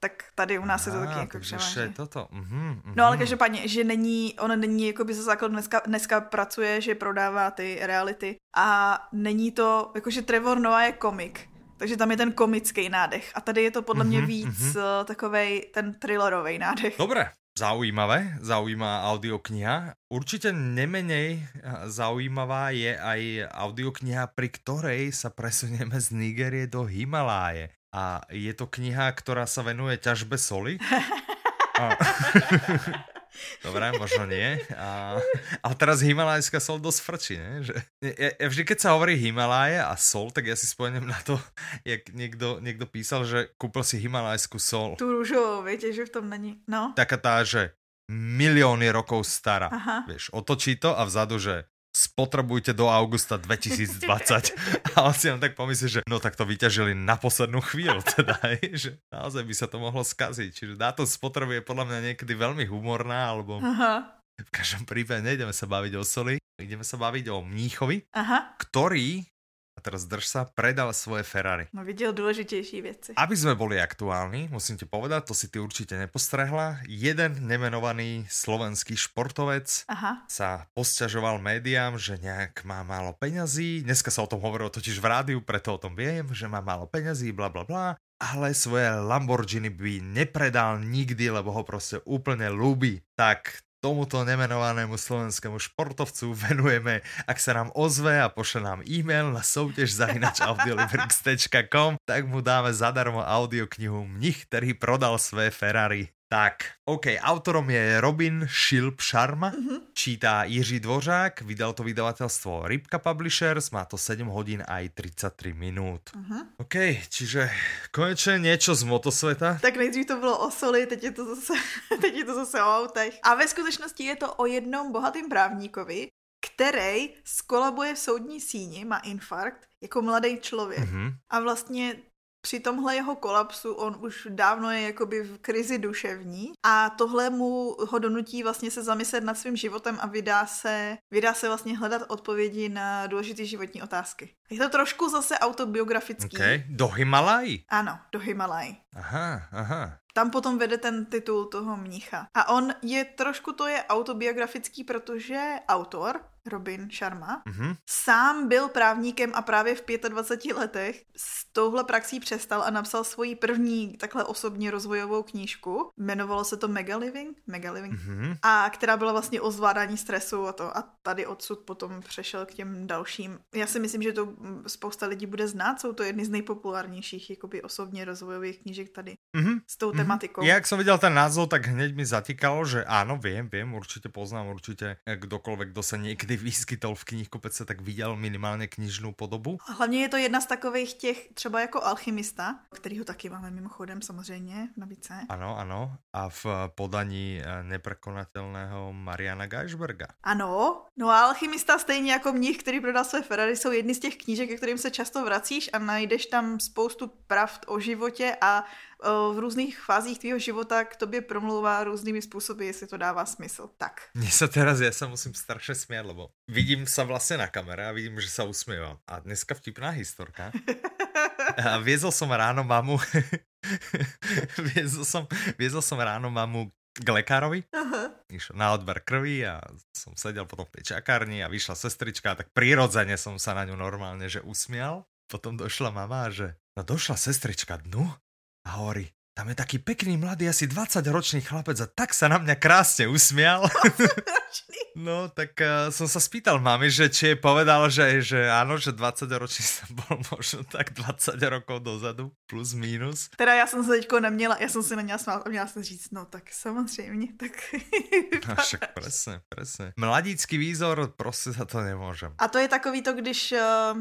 Tak tady u nás je to taky jako převážně. toto. Mm-hmm, mm-hmm. No ale každopádně, že není, on není jako by za základ dneska, dneska pracuje, že prodává ty reality a není to, jakože Trevor Noah je komik, takže tam je ten komický nádech. A tady je to podle mě mm-hmm, víc mm-hmm. takovej ten thrillerový nádech. Dobré, Zaujímavé, zaujímavá audiokniha. Určite nemenej zaujímavá je aj audiokniha, pri ktorej sa presunieme z Nigérie do Himaláje. A je to kniha, ktorá sa venuje ťažbe soli. A... Dobre, možno nie. A, ale teraz Himalajská sol dosť frčí, ne? Že, ja, ja vždy, keď sa hovorí Himaláje a sol, tak ja si spomeniem na to, jak niekto, niekto písal, že kúpil si Himalajskú sol. Tu rúžovou, viete, že v tom není. No. Taká tá, že milióny rokov stará. Aha. Vieš, otočí to a vzadu, že spotrebujte do augusta 2020. a on si len tak pomyslí, že no tak to vyťažili na poslednú chvíľu, teda, že naozaj by sa to mohlo skaziť. Čiže dáto spotreby je podľa mňa niekedy veľmi humorná, alebo Aha. v každom prípade nejdeme sa baviť o soli, ideme sa baviť o mníchovi, Aha. ktorý a teraz drž sa, predal svoje Ferrari. No videl dôležitejší veci. Aby sme boli aktuálni, musím ti povedať, to si ty určite nepostrehla, jeden nemenovaný slovenský športovec Aha. sa posťažoval médiám, že nejak má málo peňazí. Dneska sa o tom hovorilo totiž v rádiu, preto o tom viem, že má málo peňazí, bla bla bla ale svoje Lamborghini by nepredal nikdy, lebo ho proste úplne ľúbi. Tak tomuto nemenovanému slovenskému športovcu venujeme, ak sa nám ozve a pošle nám e-mail na soutěž tak mu dáme zadarmo audioknihu Mnich, ktorý prodal své Ferrari. Tak, OK, autorom je Robin Šilp Sharma, uh-huh. čítá Jiří Dvořák, vydal to vydavatelstvo Rybka Publishers, má to 7 hodín aj 33 minút. Uh-huh. OK, čiže konečně něco z motosveta. Tak nejdřív to bylo o soli, teď je to zase, teď je to zase o autech. A ve skutečnosti je to o jednom bohatým právníkovi, který skolabuje v soudní síni, má infarkt, jako mladý člověk. Uh-huh. A vlastně při tomhle jeho kolapsu on už dávno je jakoby v krizi duševní a tohle mu ho donutí vlastně se zamyslet nad svým životem a vydá se, vydá se vlastně hledat odpovědi na důležité životní otázky. Je to trošku zase autobiografický. Okay. Do Himalají? Ano, do Himalají. Aha, aha. tam potom vede ten titul toho mnicha. A on je trošku, to je autobiografický, protože autor, Robin Sharma, mm-hmm. sám byl právníkem a právě v 25 letech s touhle praxí přestal a napsal svoji první takhle osobně rozvojovou knížku. Jmenovalo se to Mega Living, Mega Living mm-hmm. a která byla vlastně o zvládání stresu a to. A tady odsud potom přešel k těm dalším. Já si myslím, že to spousta lidí bude znát, jsou to jedny z nejpopulárnějších jakoby osobně rozvojových knížek tady mm-hmm. s tou mm-hmm. tematikou. Jak jsem viděl ten názov, tak hned mi zatýkalo, že ano, vím, vím, určitě poznám, určitě kdokoliv, kdo se někdy vyskytol v knihkupece, tak viděl minimálně knižnou podobu. A hlavně je to jedna z takových těch, třeba jako alchymista, kterýho taky máme mimochodem samozřejmě na bice. Ano, ano. A v podaní eh, neprekonatelného Mariana Geisberga. Ano, no a alchymista stejně jako mních, který prodal své Ferrari, jsou jedny z těch knížek, ke kterým se často vracíš a najdeš tam spoustu pravd o životě a v různých fázích tvýho života k tobě promlouvá různými způsoby, jestli to dává smysl. Tak. Mně se teraz, já se musím strašně smět, lebo vidím se vlastně na kamere a vidím, že se usmívám. A dneska vtipná historka. A viezol som ráno mamu, viezol, som, viezol som ráno mamu k lekárovi, uh-huh. išiel na odber krvi a som sedel potom v tej čakárni a vyšla sestrička a tak prirodzene som sa na ňu normálne, že usmial. Potom došla mama, že no došla sestrička dnu a hovorí, tam je taký pekný mladý, asi 20-ročný chlapec a tak sa na mňa krásne usmial. no, tak uh, som sa spýtal mami, že či je povedal, že, že áno, že 20-ročný som bol možno tak 20 rokov dozadu, plus minus. Teda já jsem se teďko neměla, já jsem si na něj smál a měla jsem říct, no tak samozřejmě, tak... no však presne, presne. Mladícký výzor, prostě za to nemůžem. A to je takový to, když uh,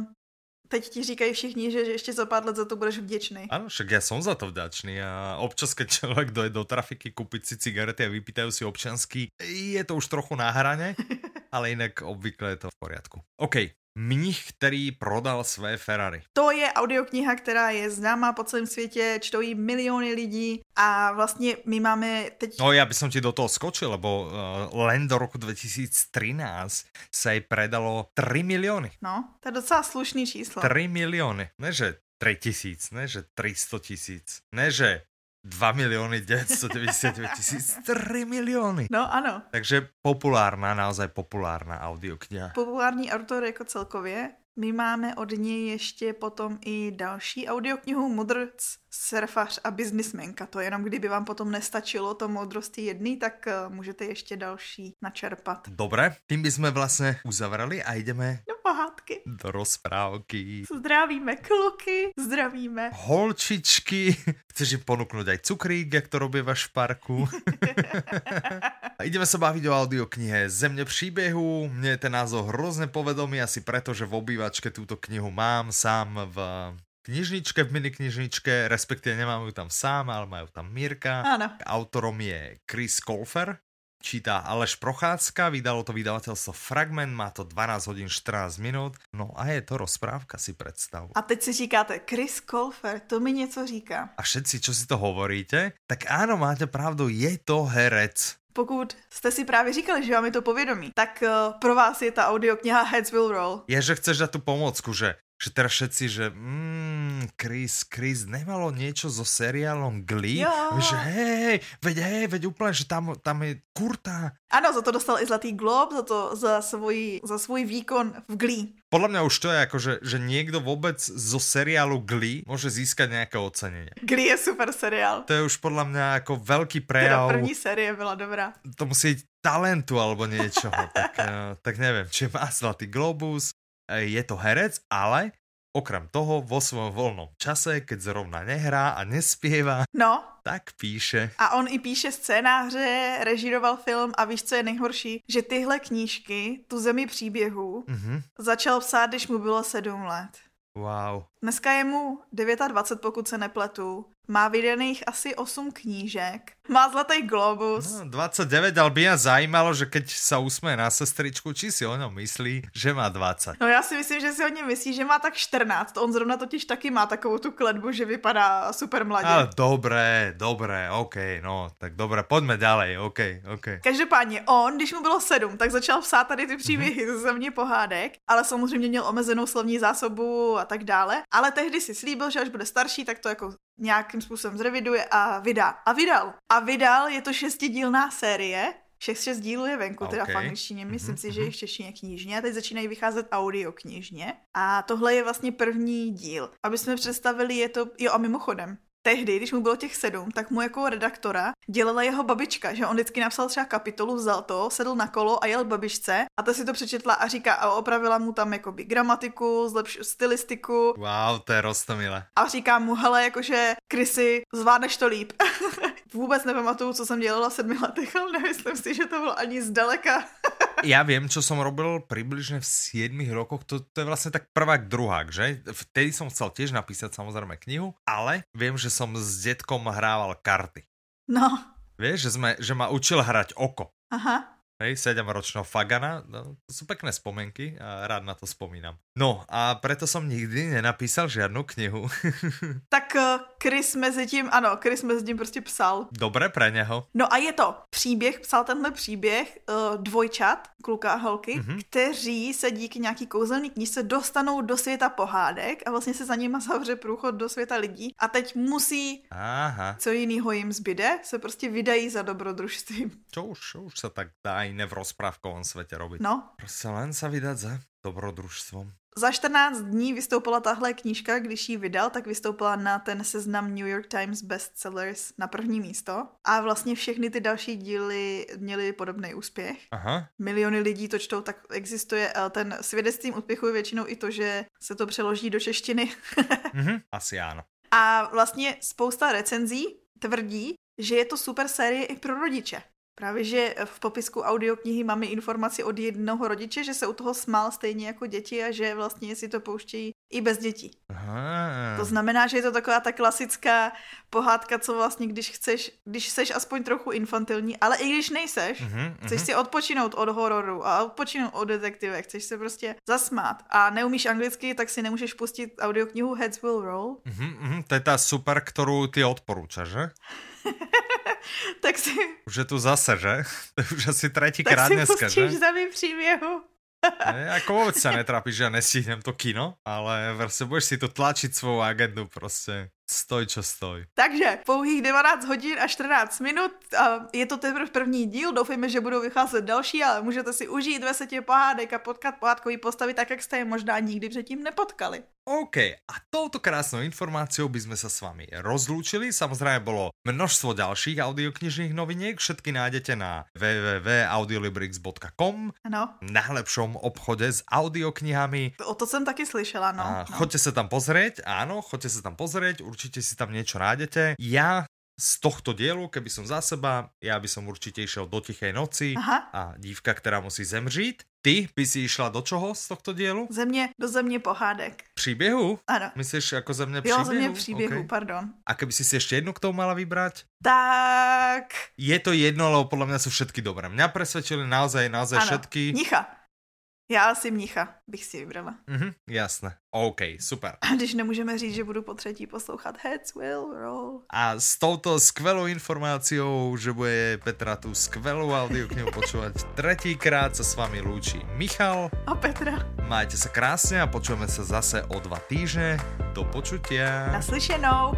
teď ti říkají všichni, že ještě za pár let za to budeš vděčný. Ano, však já jsem za to vděčný a občas, keď člověk dojde do trafiky koupit si cigarety a vypýtají si občanský, je to už trochu na hraně, ale jinak obvykle je to v poriadku. OK, Mnich, který prodal své Ferrari. To je audiokniha, která je známá po celém světě, čtou ji miliony lidí a vlastně my máme teď... No já bych ti do toho skočil, lebo uh, len do roku 2013 se jej predalo 3 miliony. No, to je docela slušný číslo. 3 miliony, ne že 3 tisíc, ne že 300 tisíc, ne že 2 miliony 999 tisíc, 3 miliony. No ano. Takže populárna, naozaj populárna audiokniha. Populární autor jako celkově. My máme od něj ještě potom i další audioknihu Mudrc surfař a biznismenka. To jenom kdyby vám potom nestačilo to moudrosti jedný, tak uh, můžete ještě další načerpat. Dobré, tím bychom vlastně uzavřeli a jdeme do pohádky. Do rozprávky. Zdravíme kluky, zdravíme. Holčičky. Chceš jim ponuknout aj cukrík, jak to robí v parku. a ideme se bavit o audioknihe Země příběhu. Mně je ten názov hrozně povedomý, asi preto, že v obývačke tuto knihu mám sám v knižničke, v mini knižničke, respektive nemám ju tam sám, ale majú tam Mirka. Áno. Autorom je Chris Colfer, čítá Aleš Procházka, vydalo to vydavateľstvo Fragment, má to 12 hodin 14 minut, no a je to rozprávka, si představ. A teď si říkáte, Chris Colfer, to mi něco říká. A všetci, čo si to hovoríte, tak áno, máte pravdu, je to herec. Pokud jste si právě říkali, že vám je to povědomí, tak uh, pro vás je ta audiokniha Heads Will Roll. Je, že chceš dát tu pomocku, že že teraz všetci, že mm, Chris, Chris, nemalo niečo so seriálom Glee? Jo. Že hej, veď hej, veď úplne, že tam, tam je kurta. Ano, za to dostal i Zlatý glob, za to za svůj, za svůj výkon v Glee. Podľa mňa už to je ako, že, že niekto vôbec zo seriálu Glee môže získať nejaké ocenenie. Glee je super seriál. To je už podľa mňa ako veľký prejav. Teda první série byla dobrá. To musí talentu alebo niečoho. tak, uh, tak neviem, či má Zlatý globus, je to herec, ale okrem toho vo svojom voľnom čase, keď zrovna nehrá a nespieva, no. tak píše. A on i píše scénáře, režíroval film a víš, co je nejhorší? Že tyhle knížky, tu zemi příběhů, mm-hmm. začal psát, když mu bylo sedm let. Wow. Dneska je mu 29, pokud se nepletu. Má vydaných asi 8 knížek. Má zlatý globus. No, 29, ale by mě zajímalo, že keď sa usmeje na sestričku, či si o něm myslí, že má 20. No já si myslím, že si o něm myslí, že má tak 14. On zrovna totiž taky má takovou tu kledbu, že vypadá super mladě. Ale dobré, dobré, OK, no, tak dobré, pojďme dále, OK, OK. Každopádně on, když mu bylo 7, tak začal psát tady ty příběhy mm-hmm. ze země pohádek, ale samozřejmě měl omezenou slovní zásobu a tak dále. Ale tehdy si slíbil, že až bude starší, tak to jako nějakým způsobem zreviduje a vydá. A vydal. A vydal, je to šestidílná série, všech šest dílů je venku, teda v angličtině, myslím mm-hmm. si, že je v češtině knižně a teď začínají vycházet audio knižně. A tohle je vlastně první díl. Aby jsme představili, je to, jo a mimochodem, tehdy, když mu bylo těch sedm, tak mu jako redaktora dělala jeho babička, že on vždycky napsal třeba kapitolu, vzal to, sedl na kolo a jel babičce a ta si to přečetla a říká a opravila mu tam jakoby gramatiku, zlepš stylistiku. Wow, to je rostomile. A říká mu, hele, jakože Krysy, zvládneš to líp. Vůbec nepamatuju, co jsem dělala v sedmi letech, ale nemyslím si, že to bylo ani zdaleka. ja viem, čo som robil približne v 7 rokoch, to, to je vlastne tak prvák, druhák, že? Vtedy som chcel tiež napísať samozrejme knihu, ale viem, že som s detkom hrával karty. No. Vieš, že, sme, že ma učil hrať oko. Aha. Hej, 7 ročného Fagana, no, to sú pekné spomenky a rád na to spomínam. No a preto som nikdy nenapísal žiadnu knihu. tak uh, Chris mezi tím, ano, Chris mezi tím prostě psal. Dobré pre něho. No a je to příběh, psal tenhle příběh uh, dvojčat, kluka a holky, mm-hmm. kteří se díky nějaký kouzelný knižce dostanou do světa pohádek a vlastně se za nima zavře průchod do světa lidí a teď musí, Aha. co jinýho jim zbyde, se prostě vydají za dobrodružstvím. Čo už, už se tak dá iné v rozprávkovom světě robiť. No. Prostě len sa vydať za dobrodružstvom. Za 14 dní vystoupila tahle knížka, když ji vydal, tak vystoupila na ten seznam New York Times bestsellers na první místo. A vlastně všechny ty další díly měly podobný úspěch. Aha. Miliony lidí to čtou, tak existuje eh, ten svědectvím úspěchu je většinou i to, že se to přeloží do češtiny. mm-hmm, asi ano. A vlastně spousta recenzí tvrdí, že je to super série i pro rodiče. Právě, že v popisku audioknihy máme informaci od jednoho rodiče, že se u toho smál stejně jako děti a že vlastně si to pouštějí i bez dětí. Aha. To znamená, že je to taková ta klasická pohádka, co vlastně, když chceš, když seš aspoň trochu infantilní, ale i když nejseš, uh-huh, chceš si odpočinout od hororu a odpočinout od detektive, chceš se prostě zasmát a neumíš anglicky, tak si nemůžeš pustit audioknihu Heads Will Roll. Uh-huh, uh-huh. To je ta super, kterou ty odporúčaš, že? tak si... Už je tu zase, že? Už asi krát dneska, že? Tak si za příběhu. Ne, ako vôbec sa netrápiš, že nestihnem to kino, ale prostě budeš si to tlačiť svou agendu prostě. Stoj, čo stoj. Takže pouhých 19 hodin a 14 minut. A je to teprve první díl, doufejme, že budou vycházet další, ale můžete si užít ve setě pohádek a potkat pohádkový postavy tak, jak jste je možná nikdy předtím nepotkali. OK, a touto krásnou informáciou by sme sa s vami rozlúčili. Samozrejme bolo množstvo ďalších audioknižných noviniek, všetky nájdete na www.audiolibrix.com Ano. najlepšom obchode s audioknihami. O to jsem taky slyšela, no. A no. choďte sa tam pozrieť, áno, choďte sa tam pozrieť, určite si tam niečo nájdete. Ja z tohto dielu, keby som za seba, ja by som určite išiel do Tichej noci Aha. a dívka, která musí zemřít. Ty by si išla do čoho z tohto dielu? Země, do země pohádek. Příběhu? Ano. Myslíš jako země příběhu? Jo, země příběhu, okay. pardon. A keby si si ještě jednu k tomu mala vybrať? Tak... Je to jedno, lebo podle mě jsou všetky dobré. Mňa presvedčili naozaj, naozaj ano. všetky. Nicha. Já asi mnicha bych si vybrala. Mhm, jasné. OK, super. Když nemůžeme říct, že budu po třetí poslouchat Heads Will Roll. A s touto skvelou informáciou, že bude Petra tu skvelou audioknihu počúvať tretíkrát sa s vami lúči Michal a Petra. Majte sa krásne a počujeme sa zase o dva týždne. Do počutia. Naslyšenou.